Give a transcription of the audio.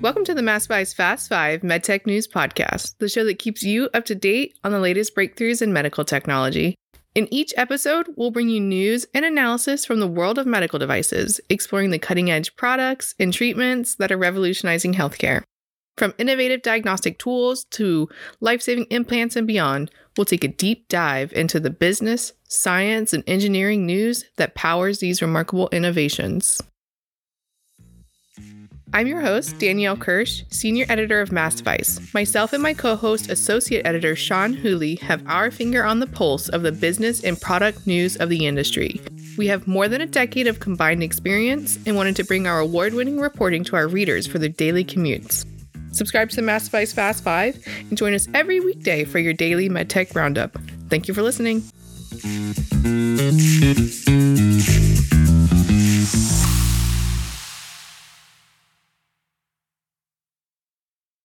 MassDevice's Fast Five MedTech News Podcast, the show that keeps you up to date on the latest breakthroughs in medical technology. In each episode, we'll bring you news and analysis from the world of medical devices, exploring the cutting edge products and treatments that are revolutionizing healthcare. From innovative diagnostic tools to life saving implants and beyond, we'll take a deep dive into the business, science, and engineering news that powers these remarkable innovations. I'm your host, Danielle Kirsch, Senior Editor of MassDevice. Myself and my co host, Associate Editor Sean Whooley, have our finger on the pulse of the business and product news of the industry. We have more than a decade of combined experience and wanted to bring our award winning reporting to our readers for their daily commutes. Subscribe to MassDevice Fast 5 and join us every weekday for your daily MedTech Roundup. Thank you for listening.